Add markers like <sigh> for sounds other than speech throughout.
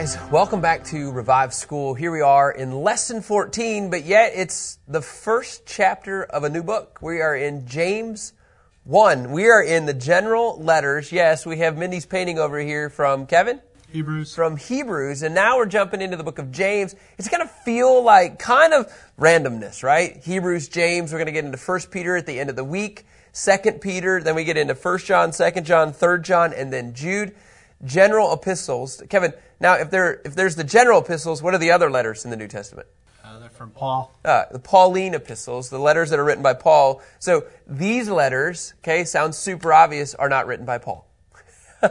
guys, welcome back to Revive School. Here we are in lesson 14, but yet it's the first chapter of a new book. We are in James 1. We are in the general letters. Yes, we have Mindy's painting over here from Kevin. Hebrews. From Hebrews, and now we're jumping into the book of James. It's going to feel like kind of randomness, right? Hebrews, James, we're going to get into 1 Peter at the end of the week, 2 Peter, then we get into 1 John, 2 John, 3 John, and then Jude general epistles. Kevin, now if there if there's the general epistles, what are the other letters in the New Testament? Uh, they're from Paul. Uh, the Pauline epistles, the letters that are written by Paul. So these letters, okay, sounds super obvious, are not written by Paul. <laughs>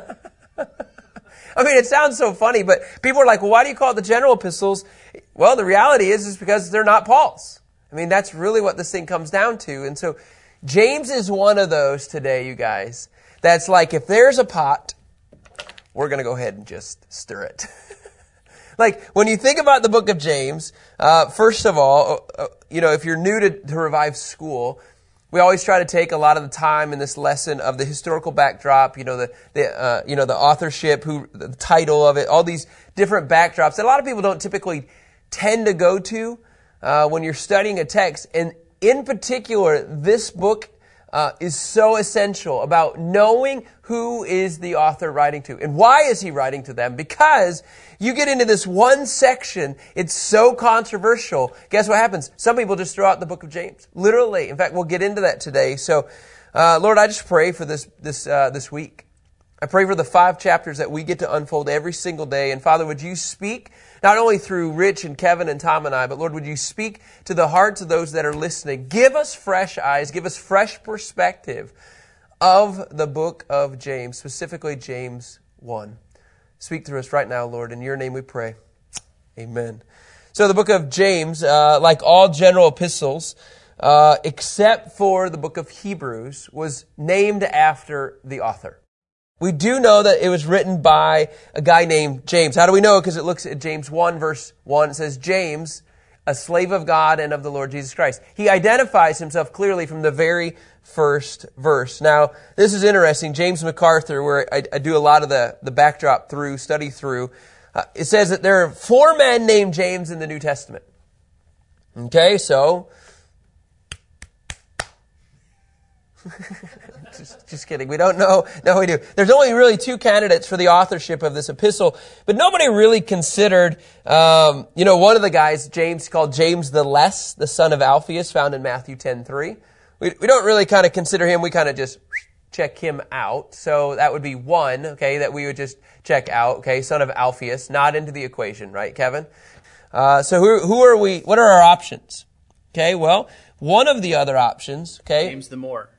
I mean, it sounds so funny, but people are like, well, why do you call it the general epistles? Well, the reality is, is because they're not Paul's. I mean, that's really what this thing comes down to. And so James is one of those today, you guys, that's like if there's a pot we're going to go ahead and just stir it. <laughs> like, when you think about the book of James, uh, first of all, uh, uh, you know, if you're new to, to Revive School, we always try to take a lot of the time in this lesson of the historical backdrop, you know, the, the uh, you know, the authorship, who, the title of it, all these different backdrops that a lot of people don't typically tend to go to uh, when you're studying a text. And in particular, this book uh, is so essential about knowing who is the author writing to and why is he writing to them. Because you get into this one section it's so controversial. Guess what happens? Some people just throw out the book of james. Literally. In fact we'll get into that today. So uh, lord i just pray for this this uh, this week. I pray for the five chapters that we get to unfold every single day. And father would you speak not only through Rich and Kevin and Tom and I, but Lord, would you speak to the hearts of those that are listening? Give us fresh eyes, give us fresh perspective of the book of James, specifically James 1. Speak through us right now, Lord. In your name we pray. Amen. So the book of James, uh, like all general epistles, uh, except for the book of Hebrews, was named after the author. We do know that it was written by a guy named James. How do we know? Because it looks at James 1 verse 1. It says, James, a slave of God and of the Lord Jesus Christ. He identifies himself clearly from the very first verse. Now, this is interesting. James MacArthur, where I, I do a lot of the, the backdrop through, study through, uh, it says that there are four men named James in the New Testament. Okay, so <laughs> just, just kidding. We don't know. No, we do. There's only really two candidates for the authorship of this epistle, but nobody really considered, um, you know, one of the guys, James, called James the Less, the son of Alphaeus, found in Matthew 10.3. We, we don't really kind of consider him. We kind of just check him out. So that would be one, okay, that we would just check out, okay, son of Alphaeus, not into the equation, right, Kevin? Uh, so who, who are we, what are our options? Okay, well, one of the other options, okay? James the More.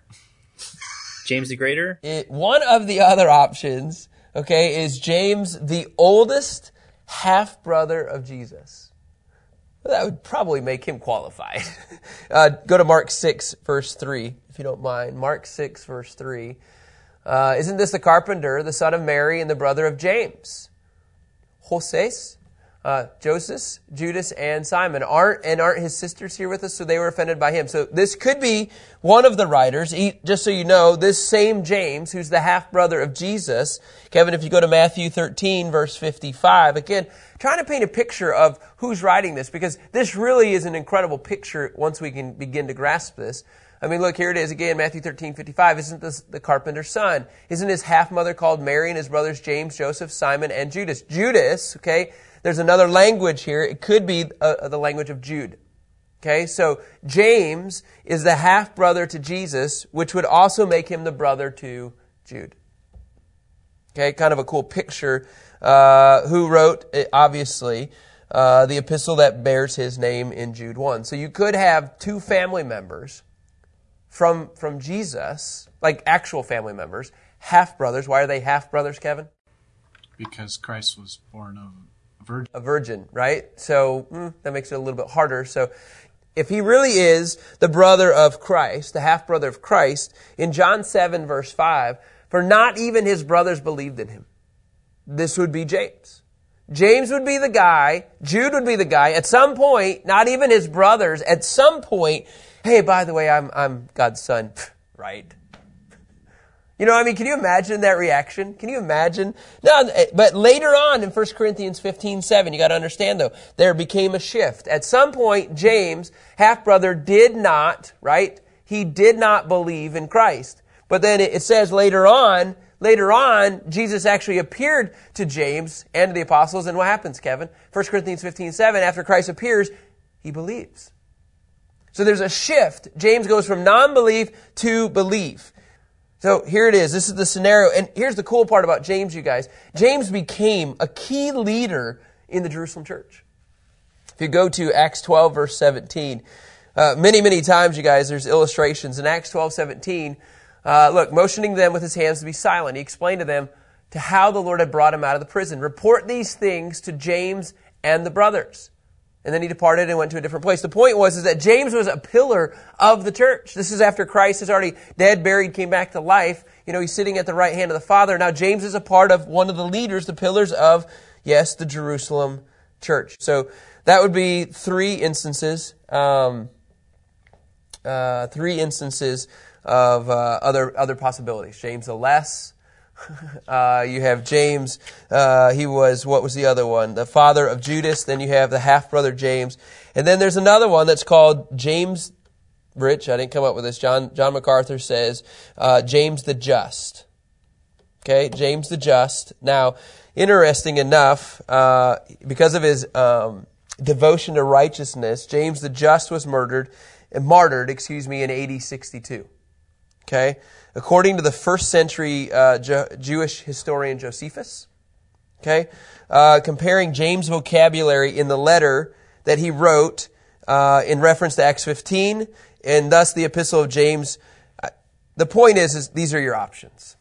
James the Greater? It, one of the other options, okay, is James the oldest half brother of Jesus. That would probably make him qualified. <laughs> Uh, go to Mark 6, verse 3, if you don't mind. Mark 6, verse 3. Uh, isn't this the carpenter, the son of Mary, and the brother of James? Joses? Uh, Joseph, Judas, and Simon. Aren't and aren't his sisters here with us? So they were offended by him. So this could be one of the writers. He, just so you know, this same James, who's the half brother of Jesus. Kevin, if you go to Matthew 13, verse 55, again, trying to paint a picture of who's writing this, because this really is an incredible picture once we can begin to grasp this. I mean, look, here it is again, Matthew 13, 55. Isn't this the carpenter's son? Isn't his half mother called Mary and his brothers James, Joseph, Simon, and Judas? Judas, okay, there's another language here. It could be uh, the language of Jude. Okay, so James is the half brother to Jesus, which would also make him the brother to Jude. Okay, kind of a cool picture. Uh, who wrote, uh, obviously, uh, the epistle that bears his name in Jude 1. So you could have two family members from, from Jesus, like actual family members, half brothers. Why are they half brothers, Kevin? Because Christ was born of virgin. A virgin, right? So mm, that makes it a little bit harder. So if he really is the brother of Christ, the half brother of Christ, in John 7 verse 5, for not even his brothers believed in him. This would be James. James would be the guy, Jude would be the guy, at some point, not even his brothers, at some point, hey, by the way, I'm, I'm God's son, <laughs> right? You know, I mean, can you imagine that reaction? Can you imagine? No, eh, but later on in 1 Corinthians 15, 7, you got to understand though, there became a shift. At some point, James, half brother, did not, right? He did not believe in Christ. But then it says later on, later on, Jesus actually appeared to James and to the apostles, and what happens, Kevin? 1 Corinthians 15, 7, after Christ appears, he believes. So there's a shift. James goes from non-belief to belief. So here it is. This is the scenario. And here's the cool part about James, you guys. James became a key leader in the Jerusalem church. If you go to Acts 12, verse 17, uh, many, many times, you guys, there's illustrations. In Acts 12, 17, uh, look, motioning them with his hands to be silent, he explained to them to how the Lord had brought him out of the prison. Report these things to James and the brothers. And then he departed and went to a different place. The point was is that James was a pillar of the church. This is after Christ is already dead, buried, came back to life. You know, he's sitting at the right hand of the Father. Now James is a part of one of the leaders, the pillars of, yes, the Jerusalem church. So that would be three instances, um, uh, three instances of uh, other other possibilities. James the less, <laughs> uh, you have James. Uh, he was, what was the other one? The father of Judas. Then you have the half brother James. And then there's another one that's called James Rich. I didn't come up with this. John, John MacArthur says uh, James the Just. Okay, James the Just. Now, interesting enough, uh, because of his um, devotion to righteousness, James the Just was murdered, martyred, excuse me, in AD 62. Okay? According to the first century uh, Jewish historian Josephus. Okay, uh, comparing James' vocabulary in the letter that he wrote uh, in reference to Acts 15, and thus the epistle of James. Uh, the point is, is these are your options.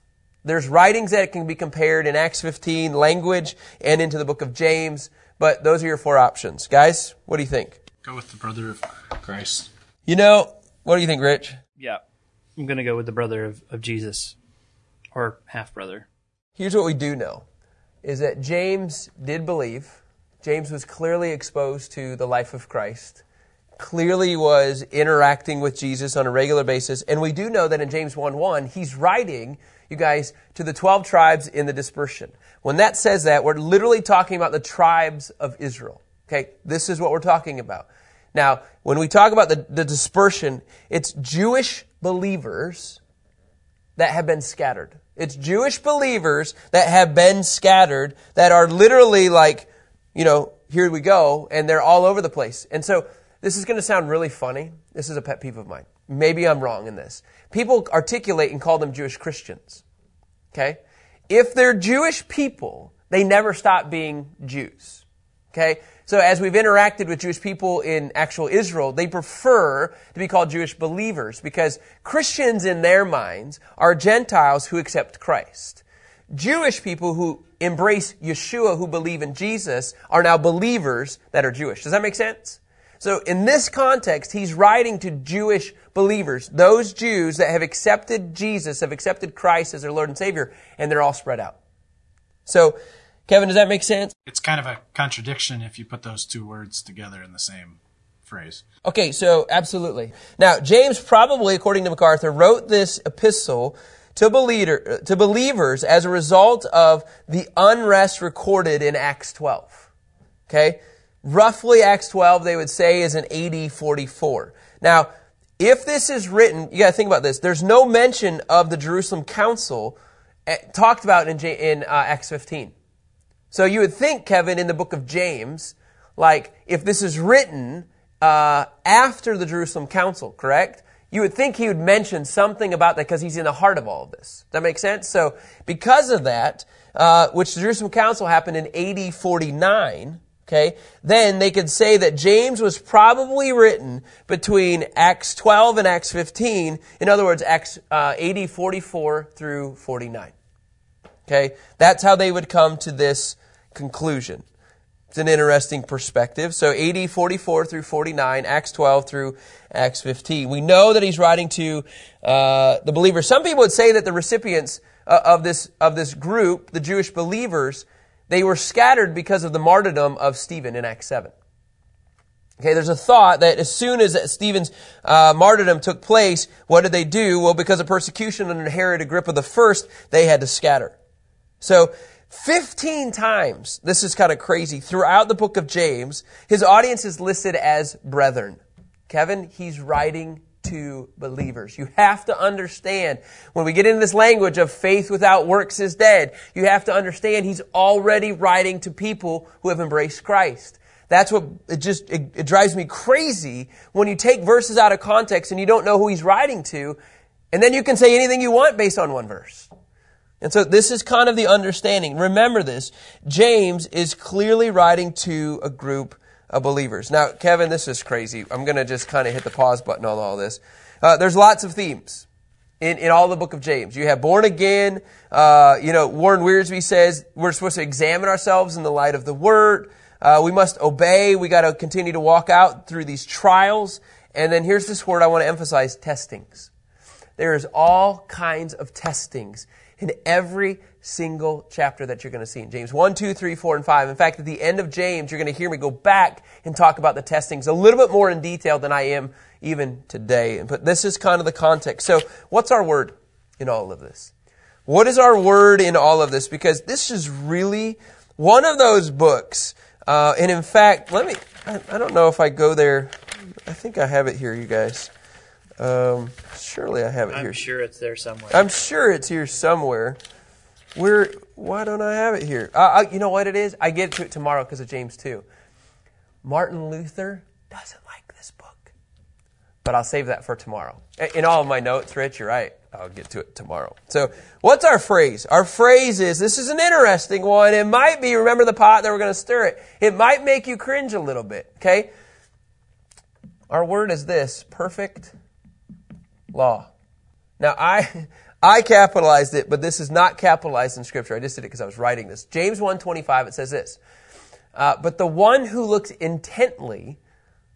There's writings that can be compared in Acts 15, language, and into the book of James, but those are your four options. Guys, what do you think? Go with the brother of Christ. You know, what do you think, Rich? Yeah. I'm going to go with the brother of, of Jesus or half brother. Here's what we do know is that James did believe. James was clearly exposed to the life of Christ, clearly was interacting with Jesus on a regular basis. And we do know that in James 1 1, he's writing, you guys, to the 12 tribes in the dispersion. When that says that, we're literally talking about the tribes of Israel. Okay, this is what we're talking about. Now, when we talk about the, the dispersion, it's Jewish believers that have been scattered. It's Jewish believers that have been scattered that are literally like, you know, here we go, and they're all over the place. And so this is going to sound really funny. This is a pet peeve of mine. Maybe I'm wrong in this. People articulate and call them Jewish Christians. Okay? If they're Jewish people, they never stop being Jews. Okay? So as we've interacted with Jewish people in actual Israel, they prefer to be called Jewish believers because Christians in their minds are Gentiles who accept Christ. Jewish people who embrace Yeshua, who believe in Jesus, are now believers that are Jewish. Does that make sense? So in this context, he's writing to Jewish believers, those Jews that have accepted Jesus, have accepted Christ as their Lord and Savior, and they're all spread out. So Kevin, does that make sense? It's kind of a contradiction if you put those two words together in the same phrase. Okay, so absolutely. Now, James probably, according to MacArthur, wrote this epistle to, believer, to believers as a result of the unrest recorded in Acts 12. Okay? Roughly Acts 12, they would say, is an AD 44. Now, if this is written, you gotta think about this. There's no mention of the Jerusalem Council eh, talked about in, in uh, Acts 15. So you would think, Kevin, in the book of James, like if this is written uh, after the Jerusalem Council, correct? You would think he would mention something about that because he's in the heart of all of this. Does that make sense? So because of that, uh, which the Jerusalem Council happened in AD 49, okay, then they could say that James was probably written between Acts 12 and Acts 15. In other words, Acts uh, AD 44 through 49. Okay, that's how they would come to this conclusion. It's an interesting perspective. So AD 44 through 49, Acts 12 through Acts 15. We know that he's writing to uh, the believers. Some people would say that the recipients uh, of this of this group, the Jewish believers, they were scattered because of the martyrdom of Stephen in Acts 7. Okay, there's a thought that as soon as Stephen's uh, martyrdom took place, what did they do? Well, because of persecution under Herod Agrippa the first, they had to scatter. So, 15 times, this is kind of crazy, throughout the book of James, his audience is listed as brethren. Kevin, he's writing to believers. You have to understand when we get into this language of faith without works is dead, you have to understand he's already writing to people who have embraced Christ. That's what it just it, it, drives me crazy when you take verses out of context and you don't know who he's writing to, and then you can say anything you want based on one verse. And so this is kind of the understanding. Remember this. James is clearly writing to a group of believers. Now, Kevin, this is crazy. I'm going to just kind of hit the pause button on all this. Uh, there's lots of themes in, in all the book of James. You have born again. Uh, you know, Warren Wiersbe says we're supposed to examine ourselves in the light of the word. Uh, we must obey. We got to continue to walk out through these trials. And then here's this word I want to emphasize testings. There is all kinds of testings in every single chapter that you're going to see in James 1, 2, 3, 4, and 5. In fact, at the end of James, you're going to hear me go back and talk about the testings a little bit more in detail than I am even today. But this is kind of the context. So, what's our word in all of this? What is our word in all of this? Because this is really one of those books. Uh, and in fact, let me, I, I, don't know if I go there. I think I have it here, you guys. Um, surely I have it I'm here. I'm sure it's there somewhere. I'm sure it's here somewhere. Where? Why don't I have it here? Uh, you know what it is? I get to it tomorrow because of James 2. Martin Luther doesn't like this book, but I'll save that for tomorrow. In all of my notes, Rich, you're right. I'll get to it tomorrow. So, what's our phrase? Our phrase is this is an interesting one. It might be remember the pot that we're going to stir it. It might make you cringe a little bit. Okay. Our word is this: perfect law. Now, I <laughs> I capitalized it, but this is not capitalized in Scripture. I just did it because I was writing this. James 1.25, it says this. Uh, but the one who looks intently,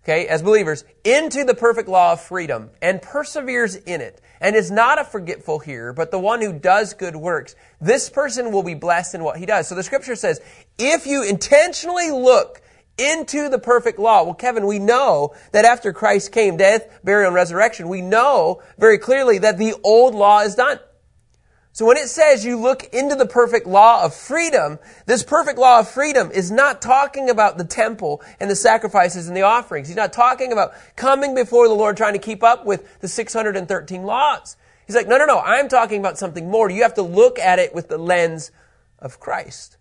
okay, as believers, into the perfect law of freedom and perseveres in it, and is not a forgetful hearer, but the one who does good works, this person will be blessed in what he does. So the Scripture says, if you intentionally look into the perfect law. Well, Kevin, we know that after Christ came, death, burial, and resurrection, we know very clearly that the old law is done. So when it says you look into the perfect law of freedom, this perfect law of freedom is not talking about the temple and the sacrifices and the offerings. He's not talking about coming before the Lord trying to keep up with the 613 laws. He's like, no, no, no, I'm talking about something more. You have to look at it with the lens of Christ.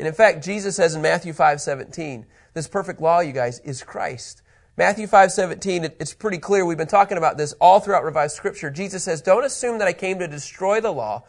And in fact, Jesus says in Matthew 5 17, this perfect law, you guys, is Christ. Matthew 5 17, it's pretty clear. We've been talking about this all throughout revised scripture. Jesus says, Don't assume that I came to destroy the law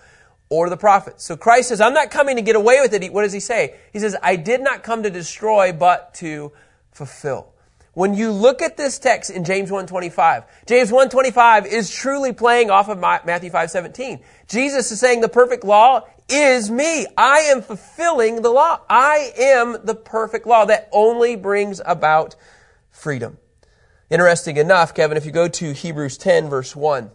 or the prophets. So Christ says, I'm not coming to get away with it. What does he say? He says, I did not come to destroy, but to fulfill. When you look at this text in James 1.25, James 1.25 is truly playing off of Matthew 5.17. Jesus is saying the perfect law is me. I am fulfilling the law. I am the perfect law that only brings about freedom. Interesting enough, Kevin, if you go to Hebrews 10 verse 1,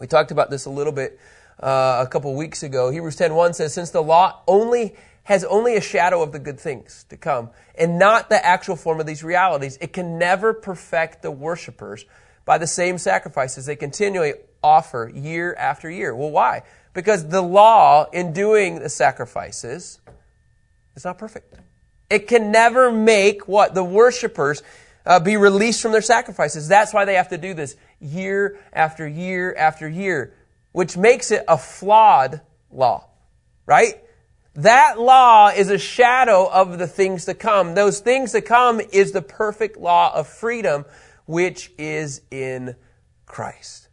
we talked about this a little bit uh, a couple weeks ago. Hebrews 10 1 says, since the law only has only a shadow of the good things to come and not the actual form of these realities. It can never perfect the worshipers by the same sacrifices they continually offer year after year. Well, why? Because the law in doing the sacrifices is not perfect. It can never make what? The worshipers uh, be released from their sacrifices. That's why they have to do this year after year after year, which makes it a flawed law, right? That law is a shadow of the things to come. Those things to come is the perfect law of freedom, which is in Christ.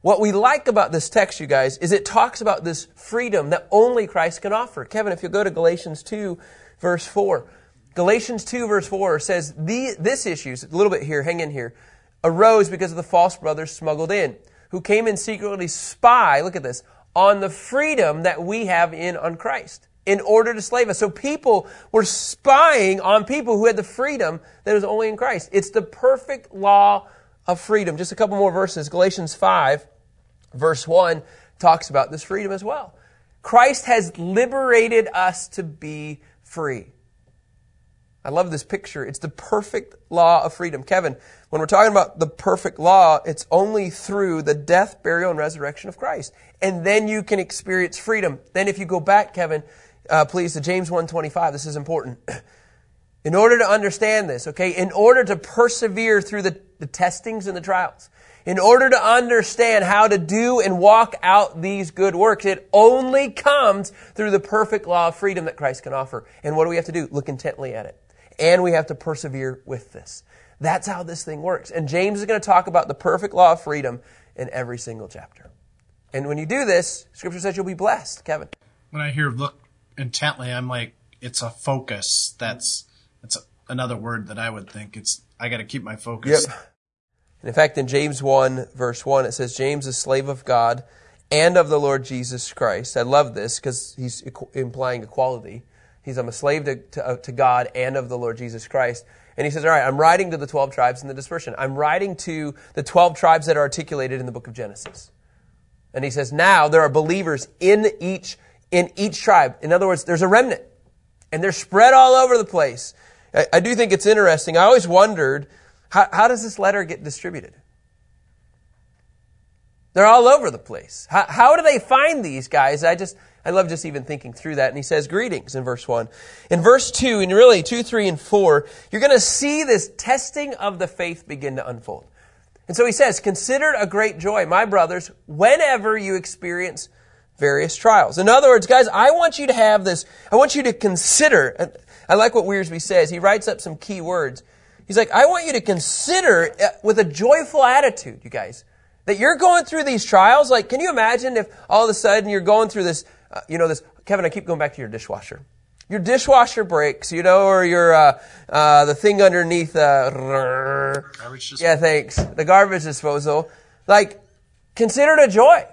What we like about this text, you guys, is it talks about this freedom that only Christ can offer. Kevin, if you go to Galatians 2, verse 4, Galatians 2, verse 4 says, This issue, a little bit here, hang in here, arose because of the false brothers smuggled in, who came in secretly spy, look at this, on the freedom that we have in on Christ in order to slave us. So people were spying on people who had the freedom that was only in Christ. It's the perfect law of freedom. Just a couple more verses. Galatians 5, verse 1 talks about this freedom as well. Christ has liberated us to be free. I love this picture. It's the perfect law of freedom. Kevin, when we're talking about the perfect law, it's only through the death, burial, and resurrection of Christ. And then you can experience freedom. Then if you go back, Kevin, uh, please, to James 1.25, this is important. <clears throat> In order to understand this, okay, in order to persevere through the, the testings and the trials, in order to understand how to do and walk out these good works, it only comes through the perfect law of freedom that Christ can offer. And what do we have to do? Look intently at it. And we have to persevere with this. That's how this thing works. And James is going to talk about the perfect law of freedom in every single chapter. And when you do this, Scripture says you'll be blessed. Kevin. When I hear look intently, I'm like, it's a focus. That's that's another word that I would think. It's I got to keep my focus. Yep. And in fact, in James 1, verse 1, it says, James, a slave of God and of the Lord Jesus Christ. I love this because he's implying equality. He's, I'm a slave to, to, uh, to, God and of the Lord Jesus Christ. And he says, all right, I'm writing to the 12 tribes in the dispersion. I'm writing to the 12 tribes that are articulated in the book of Genesis. And he says, now there are believers in each, in each tribe. In other words, there's a remnant. And they're spread all over the place. I, I do think it's interesting. I always wondered, how, how does this letter get distributed? They're all over the place. How, how do they find these guys? I just, I love just even thinking through that. And he says greetings in verse 1. In verse 2, and really 2, 3, and 4, you're going to see this testing of the faith begin to unfold. And so he says, Consider a great joy, my brothers, whenever you experience various trials. In other words, guys, I want you to have this, I want you to consider, I like what Wiersbe says. He writes up some key words. He's like, I want you to consider with a joyful attitude, you guys, that you're going through these trials. Like, can you imagine if all of a sudden you're going through this, uh, you know, this, Kevin, I keep going back to your dishwasher. Your dishwasher breaks, you know, or your, uh, uh, the thing underneath, uh, Garbage disposal. yeah, thanks, the garbage disposal. Like, consider it a joy.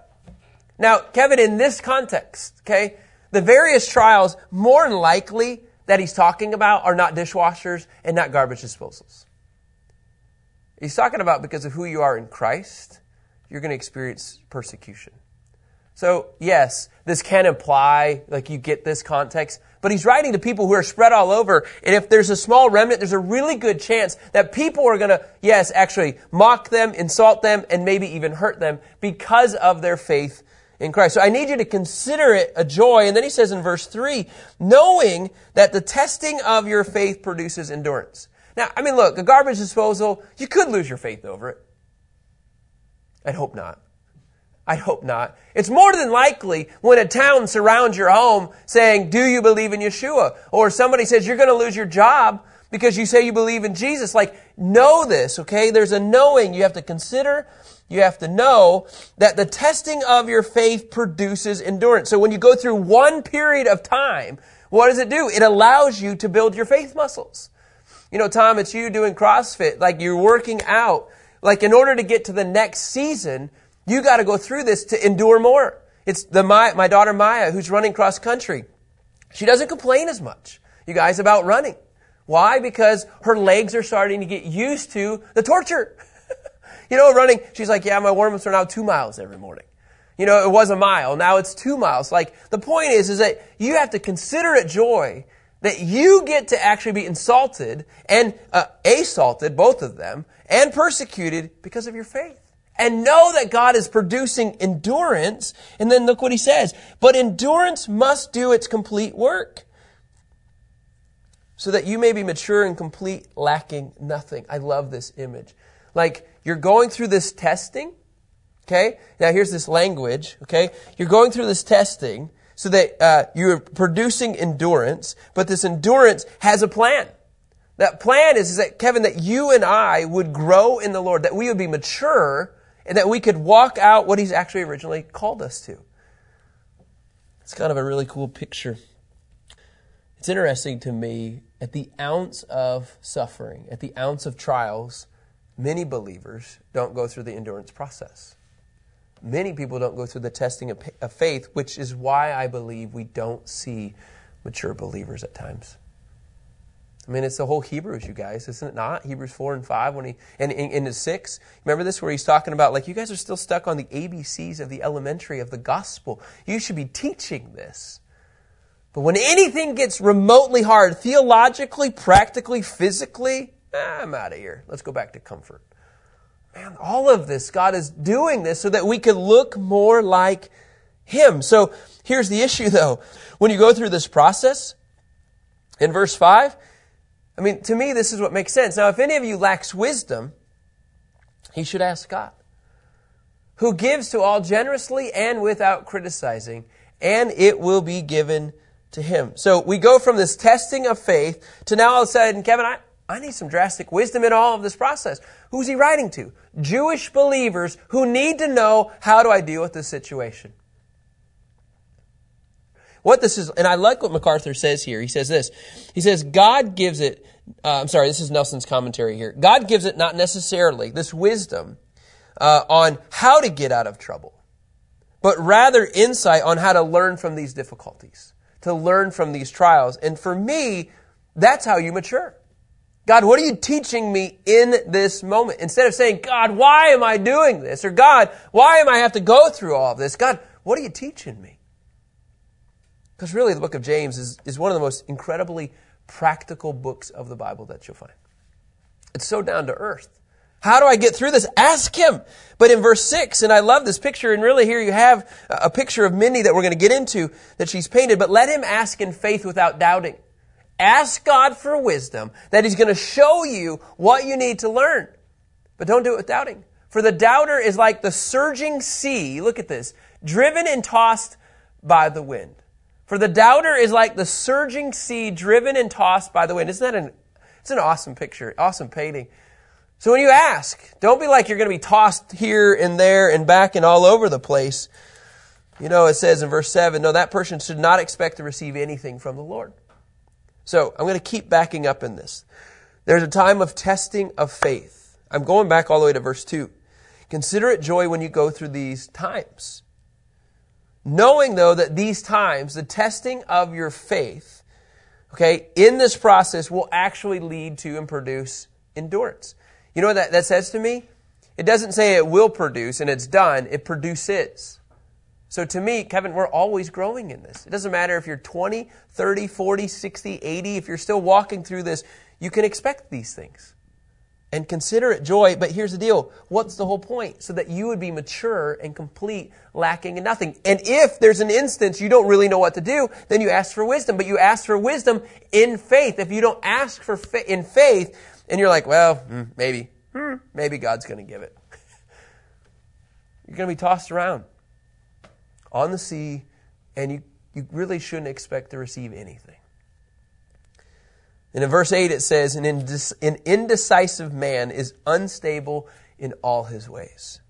Now, Kevin, in this context, okay, the various trials, more than likely, that he's talking about are not dishwashers and not garbage disposals. He's talking about because of who you are in Christ, you're going to experience persecution. So, yes, this can imply, like you get this context, but he's writing to people who are spread all over. And if there's a small remnant, there's a really good chance that people are going to, yes, actually mock them, insult them, and maybe even hurt them because of their faith in Christ. So I need you to consider it a joy. And then he says in verse 3, knowing that the testing of your faith produces endurance. Now, I mean, look, a garbage disposal, you could lose your faith over it. I'd hope not. I'd hope not. It's more than likely when a town surrounds your home saying, do you believe in Yeshua? Or somebody says, you're going to lose your job because you say you believe in Jesus. Like, know this, okay? There's a knowing you have to consider you have to know that the testing of your faith produces endurance. So when you go through one period of time, what does it do? It allows you to build your faith muscles. You know, Tom, it's you doing CrossFit, like you're working out. Like in order to get to the next season, you got to go through this to endure more. It's the my, my daughter Maya who's running cross country. She doesn't complain as much, you guys, about running. Why? Because her legs are starting to get used to the torture. <laughs> You know, running, she's like, yeah, my warm-ups are now two miles every morning. You know, it was a mile. Now it's two miles. Like, the point is, is that you have to consider it joy that you get to actually be insulted and uh, assaulted, both of them, and persecuted because of your faith. And know that God is producing endurance. And then look what he says. But endurance must do its complete work. So that you may be mature and complete, lacking nothing. I love this image. Like, you're going through this testing. Okay? Now here's this language. Okay? You're going through this testing so that uh, you're producing endurance, but this endurance has a plan. That plan is, is that, Kevin, that you and I would grow in the Lord, that we would be mature, and that we could walk out what He's actually originally called us to. It's kind of a really cool picture. It's interesting to me at the ounce of suffering, at the ounce of trials, Many believers don't go through the endurance process. Many people don't go through the testing of faith, which is why I believe we don't see mature believers at times. I mean, it's the whole Hebrews, you guys, isn't it not? Hebrews 4 and 5, when he, and in into 6. Remember this, where he's talking about, like, you guys are still stuck on the ABCs of the elementary of the gospel. You should be teaching this. But when anything gets remotely hard, theologically, practically, physically, ah, I'm out of here. Let's go back to comfort. Man, all of this, God is doing this so that we can look more like Him. So here's the issue <laughs> though. When you go through this process, in verse 5, I mean, to me, this is what makes sense. Now, if any of you lacks wisdom, he should ask God, who gives to all generously and without criticizing, and it will be given to him. So we go from this testing of faith to now all of a sudden, Kevin, I, I need some drastic wisdom in all of this process. Who's he writing to? Jewish believers who need to know how do I deal with this situation. What this is, and I like what MacArthur says here. He says this. He says, God gives it, uh, I'm sorry, this is Nelson's commentary here. God gives it not necessarily this wisdom uh, on how to get out of trouble, but rather insight on how to learn from these difficulties, to learn from these trials. And for me, that's how you mature. God, what are you teaching me in this moment? Instead of saying, God, why am I doing this? Or God, why am I have to go through all this? God, what are you teaching me? Because really, the book of James is, is one of the most incredibly practical books of the Bible that you'll find. It's so down to earth. How do I get through this? Ask him. But in verse 6, and I love this picture, and really here you have a picture of Mindy that we're going to get into that she's painted, but let him ask in faith without doubting. Ask God for wisdom that he's going to show you what you need to learn. But don't do it with doubting. For the doubter is like the surging sea, look at this, driven and tossed by the wind. For the doubter is like the surging sea driven and tossed by the wind. Isn't that an, it's an awesome picture, awesome painting. So when you ask, don't be like you're going to be tossed here and there and back and all over the place. You know, it says in verse 7, no, that person should not expect to receive anything from the Lord. So I'm going to keep backing up in this. There's a time of testing of faith. I'm going back all the way to verse 2. Consider it joy when you go through these times. Knowing though that these times, the testing of your faith, okay, in this process will actually lead to and produce endurance. You know what that, that says to me? It doesn't say it will produce and it's done, it produces. So to me, Kevin, we're always growing in this. It doesn't matter if you're 20, 30, 40, 60, 80, if you're still walking through this, you can expect these things and consider it joy. But here's the deal. What's the whole point? So that you would be mature and complete, lacking in nothing. And if there's an instance you don't really know what to do, then you ask for wisdom. But you ask for wisdom in faith. If you don't ask for fa- in faith, and you're like, well, hmm, maybe, hmm, maybe God's going to give it. <laughs> you're going to be tossed around on the sea, and you, you really shouldn't expect to receive anything. And in verse 8 it says, an, an indecisive man is unstable in all his ways.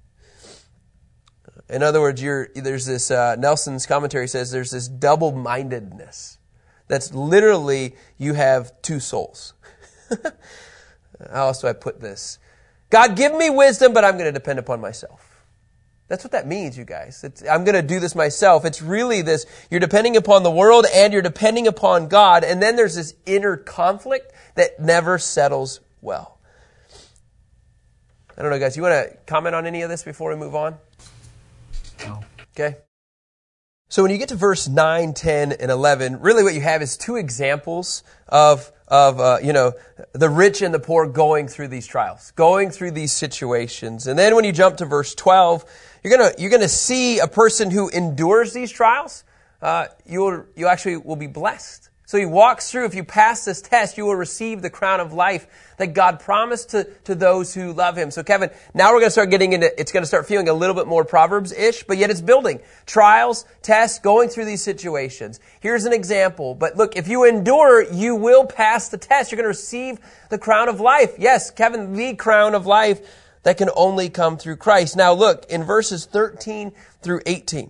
In other words, there's this, uh, Nelson's commentary says there's this double mindedness. That's literally, you have two souls. <laughs> How else do I put this? God, give me wisdom, but I'm going to depend upon myself. That's what that means, you guys. It's, I'm going to do this myself. It's really this, you're depending upon the world and you're depending upon God. And then there's this inner conflict that never settles well. I don't know, guys. You want to comment on any of this before we move on? No. Okay. So when you get to verse 9, 10, and 11, really what you have is two examples of, of uh, you know, the rich and the poor going through these trials, going through these situations. And then when you jump to verse 12, you're gonna, you're gonna see a person who endures these trials. Uh, you will, you actually will be blessed. So he walks through, if you pass this test, you will receive the crown of life that God promised to, to those who love him. So Kevin, now we're going to start getting into, it's going to start feeling a little bit more Proverbs-ish, but yet it's building. Trials, tests, going through these situations. Here's an example. But look, if you endure, you will pass the test. You're going to receive the crown of life. Yes, Kevin, the crown of life that can only come through Christ. Now look, in verses 13 through 18,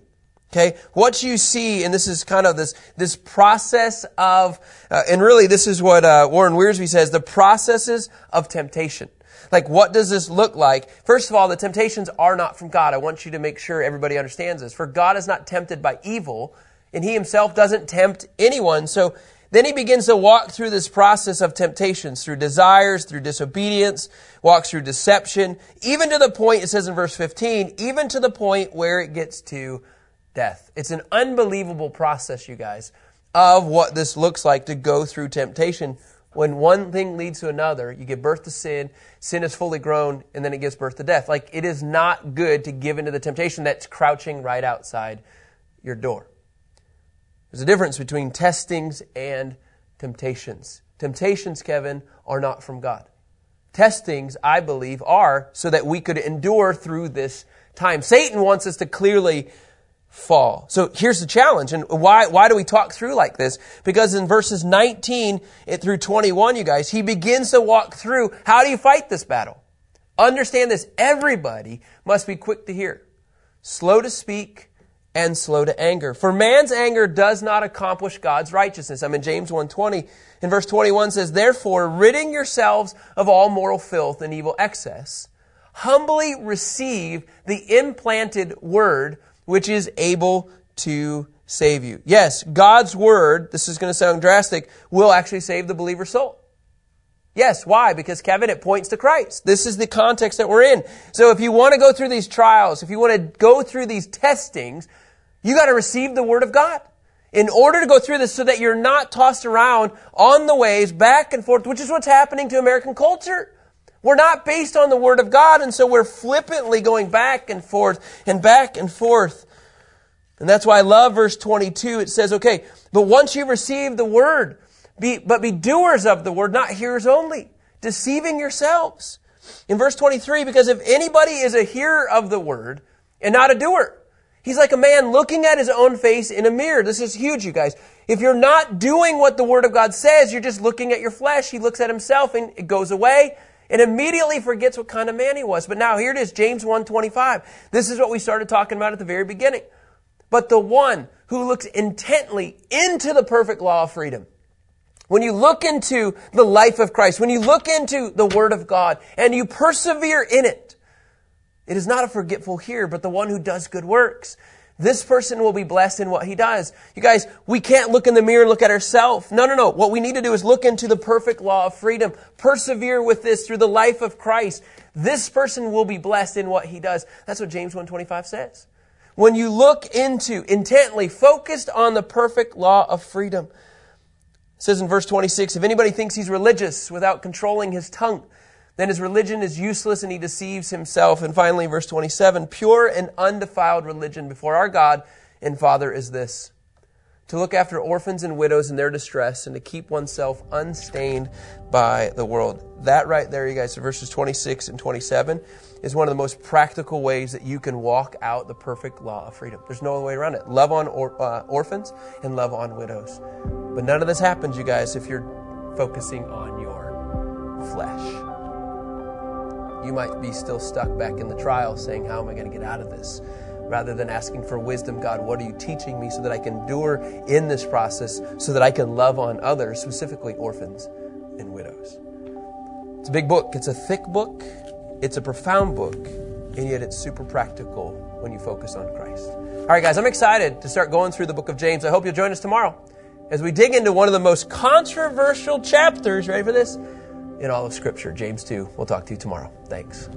Okay, what you see, and this is kind of this this process of, uh, and really this is what uh, Warren Wiersbe says: the processes of temptation. Like, what does this look like? First of all, the temptations are not from God. I want you to make sure everybody understands this. For God is not tempted by evil, and He Himself doesn't tempt anyone. So then He begins to walk through this process of temptations through desires, through disobedience, walks through deception, even to the point it says in verse 15, even to the point where it gets to death. It's an unbelievable process, you guys, of what this looks like to go through temptation. When one thing leads to another, you give birth to sin, sin is fully grown, and then it gives birth to death. Like, it is not good to give into the temptation that's crouching right outside your door. There's a difference between testings and temptations. Temptations, Kevin, are not from God. Testings, I believe, are so that we could endure through this time. Satan wants us to clearly fall. So here's the challenge. And why, why do we talk through like this? Because in verses 19 through 21, you guys, he begins to walk through how do you fight this battle? Understand this. Everybody must be quick to hear, slow to speak, and slow to anger. For man's anger does not accomplish God's righteousness. I'm in James 1:20. In verse 21 says, "Therefore, ridding yourselves of all moral filth and evil excess, humbly receive the implanted word which is able to save you." Yes, God's word, this is going to sound drastic, will actually save the believer's soul. Yes, why? Because Kevin, it points to Christ. This is the context that we're in. So if you want to go through these trials, if you want to go through these testings, you got to receive the Word of God. In order to go through this so that you're not tossed around on the waves back and forth, which is what's happening to American culture. We're not based on the Word of God, and so we're flippantly going back and forth and back and forth. And that's why I love verse 22. It says, okay, but once you receive the Word, be, but be doers of the Word, not hearers only, deceiving yourselves. In verse 23, because if anybody is a hearer of the Word and not a doer, He's like a man looking at his own face in a mirror. This is huge, you guys. If you're not doing what the Word of God says, you're just looking at your flesh. He looks at himself and it goes away and immediately forgets what kind of man he was. But now here it is, James 1.25. This is what we started talking about at the very beginning. But the one who looks intently into the perfect law of freedom, when you look into the life of Christ, when you look into the Word of God, and you persevere in it, it is not a forgetful hearer, but the one who does good works. This person will be blessed in what he does. You guys, we can't look in the mirror and look at ourselves. No, no, no. What we need to do is look into the perfect law of freedom. Persevere with this through the life of Christ. This person will be blessed in what he does. That's what James 125 says. When you look into, intently, focused on the perfect law of freedom. It says in verse 26, if anybody thinks he's religious without controlling his tongue, then his religion is useless and he deceives himself. And finally, verse 27 pure and undefiled religion before our God and Father is this to look after orphans and widows in their distress and to keep oneself unstained by the world. That right there, you guys, so verses 26 and 27 is one of the most practical ways that you can walk out the perfect law of freedom. There's no other way around it. Love on or, uh, orphans and love on widows. But none of this happens, you guys, if you're focusing on your flesh you might be still stuck back in the trial saying, How am I going to get out of this? Rather than asking for wisdom, God, what are you teaching me so that I can endure in this process, so that I can love on others, specifically orphans and widows? It's a big book. It's a thick book. It's a profound book. And yet it's super practical when you focus on Christ. All right, guys, I'm excited to start going through the book of James. I hope you'll join us tomorrow as we dig into one of the most controversial chapters. Ready for this? In all of Scripture, James 2. We'll talk to you tomorrow. Thanks.